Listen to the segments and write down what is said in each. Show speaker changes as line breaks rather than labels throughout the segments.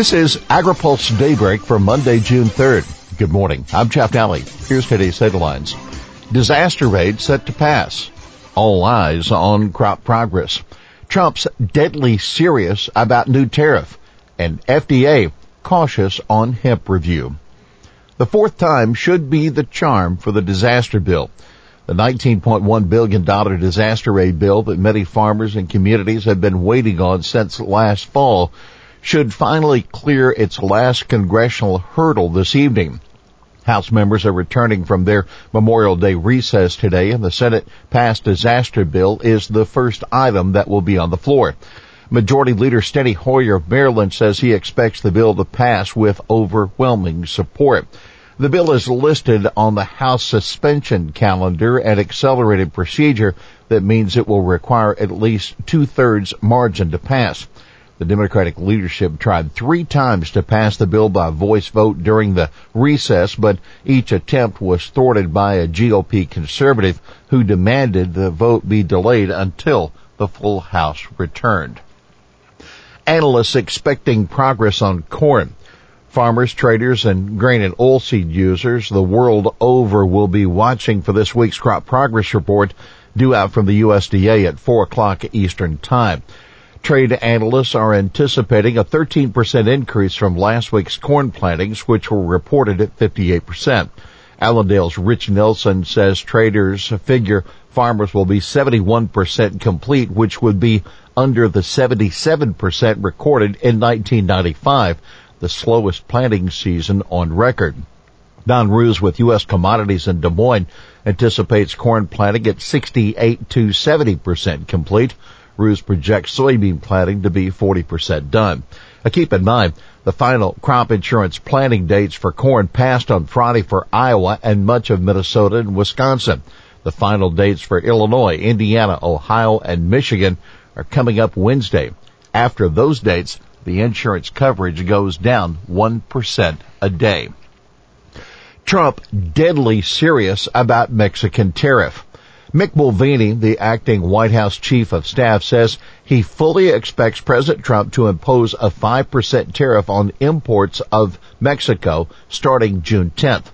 This is AgriPulse Daybreak for Monday, June 3rd. Good morning. I'm Jeff Daly. Here's today's headlines. Disaster aid set to pass. All eyes on crop progress. Trump's deadly serious about new tariff. And FDA cautious on hemp review. The fourth time should be the charm for the disaster bill. The $19.1 billion disaster aid bill that many farmers and communities have been waiting on since last fall should finally clear its last congressional hurdle this evening. House members are returning from their Memorial Day recess today and the Senate passed disaster bill is the first item that will be on the floor. Majority Leader Steny Hoyer of Maryland says he expects the bill to pass with overwhelming support. The bill is listed on the House suspension calendar an accelerated procedure that means it will require at least two-thirds margin to pass. The Democratic leadership tried three times to pass the bill by voice vote during the recess, but each attempt was thwarted by a GOP conservative who demanded the vote be delayed until the full House returned. Analysts expecting progress on corn. Farmers, traders, and grain and oilseed users the world over will be watching for this week's crop progress report due out from the USDA at 4 o'clock Eastern Time. Trade analysts are anticipating a 13% increase from last week's corn plantings, which were reported at 58%. Allendale's Rich Nelson says traders figure farmers will be 71% complete, which would be under the 77% recorded in 1995 the slowest planting season on record. Don Roose with U.S. Commodities in Des Moines anticipates corn planting at 68 to 70% complete. Roose projects soybean planting to be 40% done. Now keep in mind, the final crop insurance planting dates for corn passed on Friday for Iowa and much of Minnesota and Wisconsin. The final dates for Illinois, Indiana, Ohio, and Michigan are coming up Wednesday. After those dates, the insurance coverage goes down 1% a day. Trump deadly serious about Mexican tariff. Mick Mulvaney, the acting White House chief of staff, says he fully expects President Trump to impose a 5% tariff on imports of Mexico starting June 10th.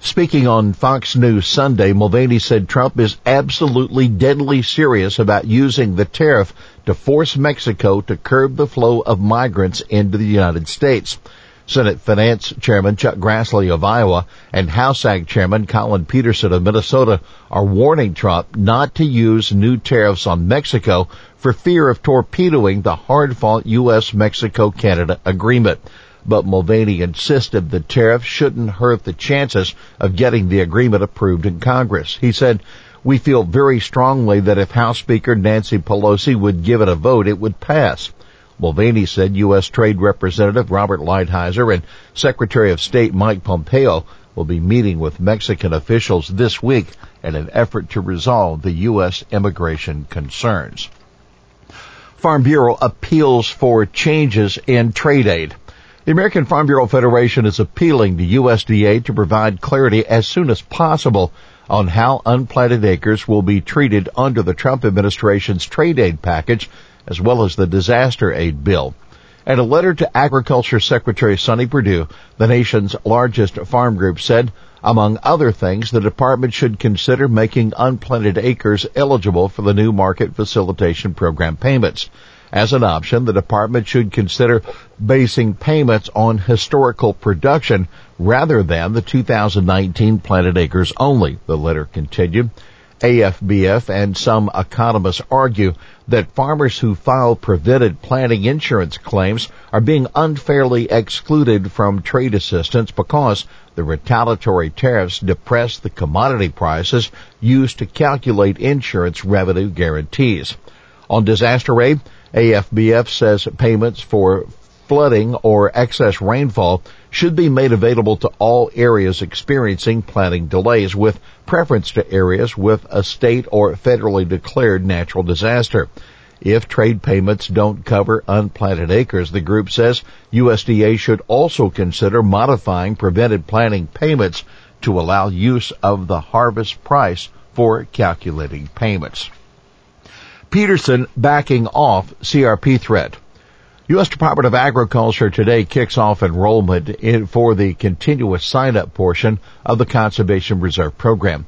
Speaking on Fox News Sunday, Mulvaney said Trump is absolutely deadly serious about using the tariff to force Mexico to curb the flow of migrants into the United States. Senate Finance Chairman Chuck Grassley of Iowa and House Ag Chairman Collin Peterson of Minnesota are warning Trump not to use new tariffs on Mexico for fear of torpedoing the hard-fought U.S.-Mexico-Canada agreement but Mulvaney insisted the tariff shouldn't hurt the chances of getting the agreement approved in Congress. He said, we feel very strongly that if House Speaker Nancy Pelosi would give it a vote, it would pass. Mulvaney said U.S. Trade Representative Robert Lighthizer and Secretary of State Mike Pompeo will be meeting with Mexican officials this week in an effort to resolve the U.S. immigration concerns. Farm Bureau appeals for changes in trade aid. The American Farm Bureau Federation is appealing to USDA to provide clarity as soon as possible on how unplanted acres will be treated under the Trump administration's trade aid package as well as the disaster aid bill. In a letter to Agriculture Secretary Sonny Perdue, the nation's largest farm group said, among other things, the department should consider making unplanted acres eligible for the new market facilitation program payments. As an option, the department should consider basing payments on historical production rather than the 2019 planted acres only, the letter continued. AFBF and some economists argue that farmers who file prevented planting insurance claims are being unfairly excluded from trade assistance because the retaliatory tariffs depress the commodity prices used to calculate insurance revenue guarantees. On disaster aid, AFBF says payments for flooding or excess rainfall should be made available to all areas experiencing planting delays with preference to areas with a state or federally declared natural disaster. If trade payments don't cover unplanted acres, the group says USDA should also consider modifying prevented planting payments to allow use of the harvest price for calculating payments. Peterson backing off CRP threat. U.S. Department of Agriculture today kicks off enrollment for the continuous sign-up portion of the Conservation Reserve Program.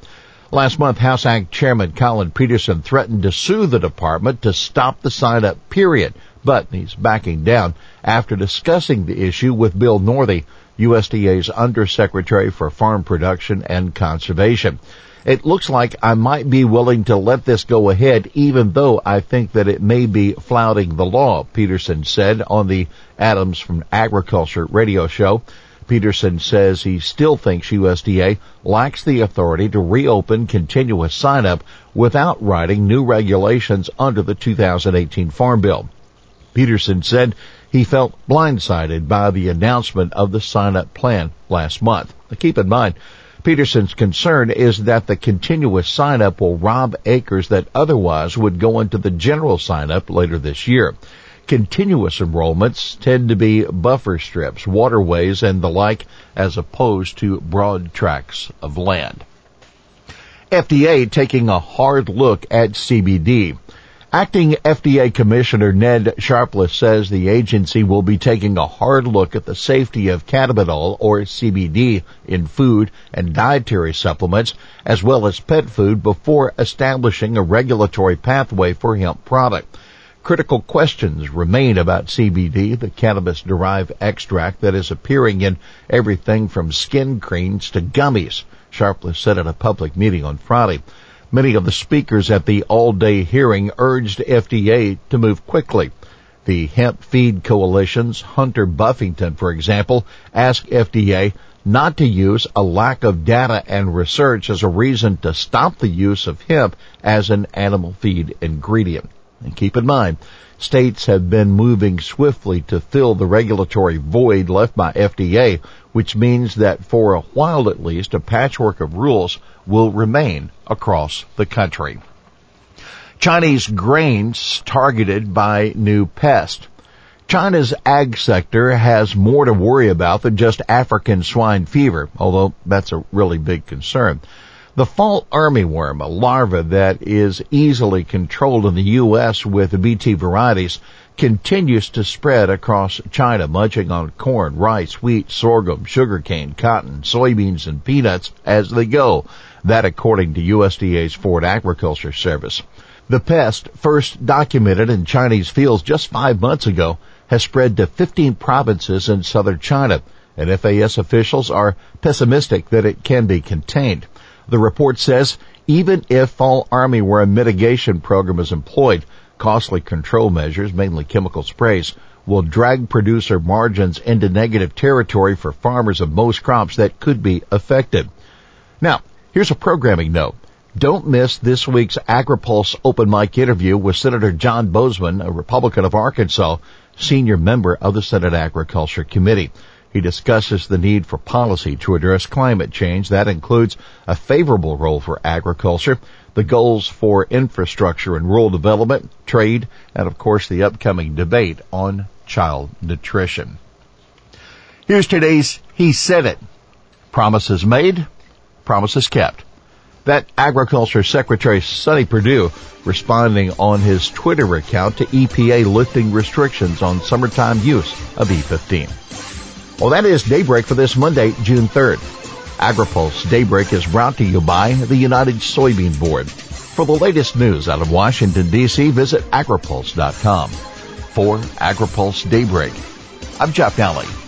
Last month, House Ag Chairman Collin Peterson threatened to sue the department to stop the sign-up period, but he's backing down after discussing the issue with Bill Northey, USDA's Undersecretary for Farm Production and Conservation. It looks like I might be willing to let this go ahead even though I think that it may be flouting the law, Peterson said on the Adams from Agriculture radio show. Peterson says he still thinks USDA lacks the authority to reopen continuous sign-up without writing new regulations under the 2018 Farm Bill. Peterson said he felt blindsided by the announcement of the sign-up plan last month. Keep in mind, Peterson's concern is that the continuous sign-up will rob acres that otherwise would go into the general sign-up later this year. Continuous enrollments tend to be buffer strips, waterways, and the like, as opposed to broad tracts of land. FDA taking a hard look at CBD. Acting FDA Commissioner Ned Sharpless says the agency will be taking a hard look at the safety of cannabidiol or CBD in food and dietary supplements as well as pet food before establishing a regulatory pathway for hemp product. Critical questions remain about CBD, the cannabis derived extract that is appearing in everything from skin creams to gummies, Sharpless said at a public meeting on Friday. Many of the speakers at the all-day hearing urged FDA to move quickly. The Hemp Feed Coalition's Hunter Buffington, for example, asked FDA not to use a lack of data and research as a reason to stop the use of hemp as an animal feed ingredient. And keep in mind, states have been moving swiftly to fill the regulatory void left by FDA, which means that for a while at least, a patchwork of rules will remain across the country. Chinese grains targeted by new pest. China's ag sector has more to worry about than just African swine fever, although that's a really big concern. The fall armyworm, a larva that is easily controlled in the U.S. with Bt varieties, continues to spread across China, munching on corn, rice, wheat, sorghum, sugarcane, cotton, soybeans, and peanuts as they go. That according to USDA's Food Agriculture Service. The pest, first documented in Chinese fields just five months ago, has spread to 15 provinces in southern China, and FAS officials are pessimistic that it can be contained. The report says even if fall armyworm mitigation program is employed, costly control measures, mainly chemical sprays, will drag producer margins into negative territory for farmers of most crops that could be affected. Now, here's a programming note. Don't miss this week's AgriPulse open mic interview with Senator John Boozman, a Republican of Arkansas, senior member of the Senate Agriculture Committee. He discusses the need for policy to address climate change. That includes a favorable role for agriculture, the goals for infrastructure and rural development, trade, and of course the upcoming debate on child nutrition. Here's today's He Said It. Promises made, promises kept. That Agriculture Secretary Sonny Perdue responding on his Twitter account to EPA lifting restrictions on summertime use of E15. Well, that is Daybreak for this Monday, June 3rd. AgriPulse Daybreak is brought to you by the United Soybean Board. For the latest news out of Washington, D.C., visit agripulse.com. For AgriPulse Daybreak, I'm Jeff Daly.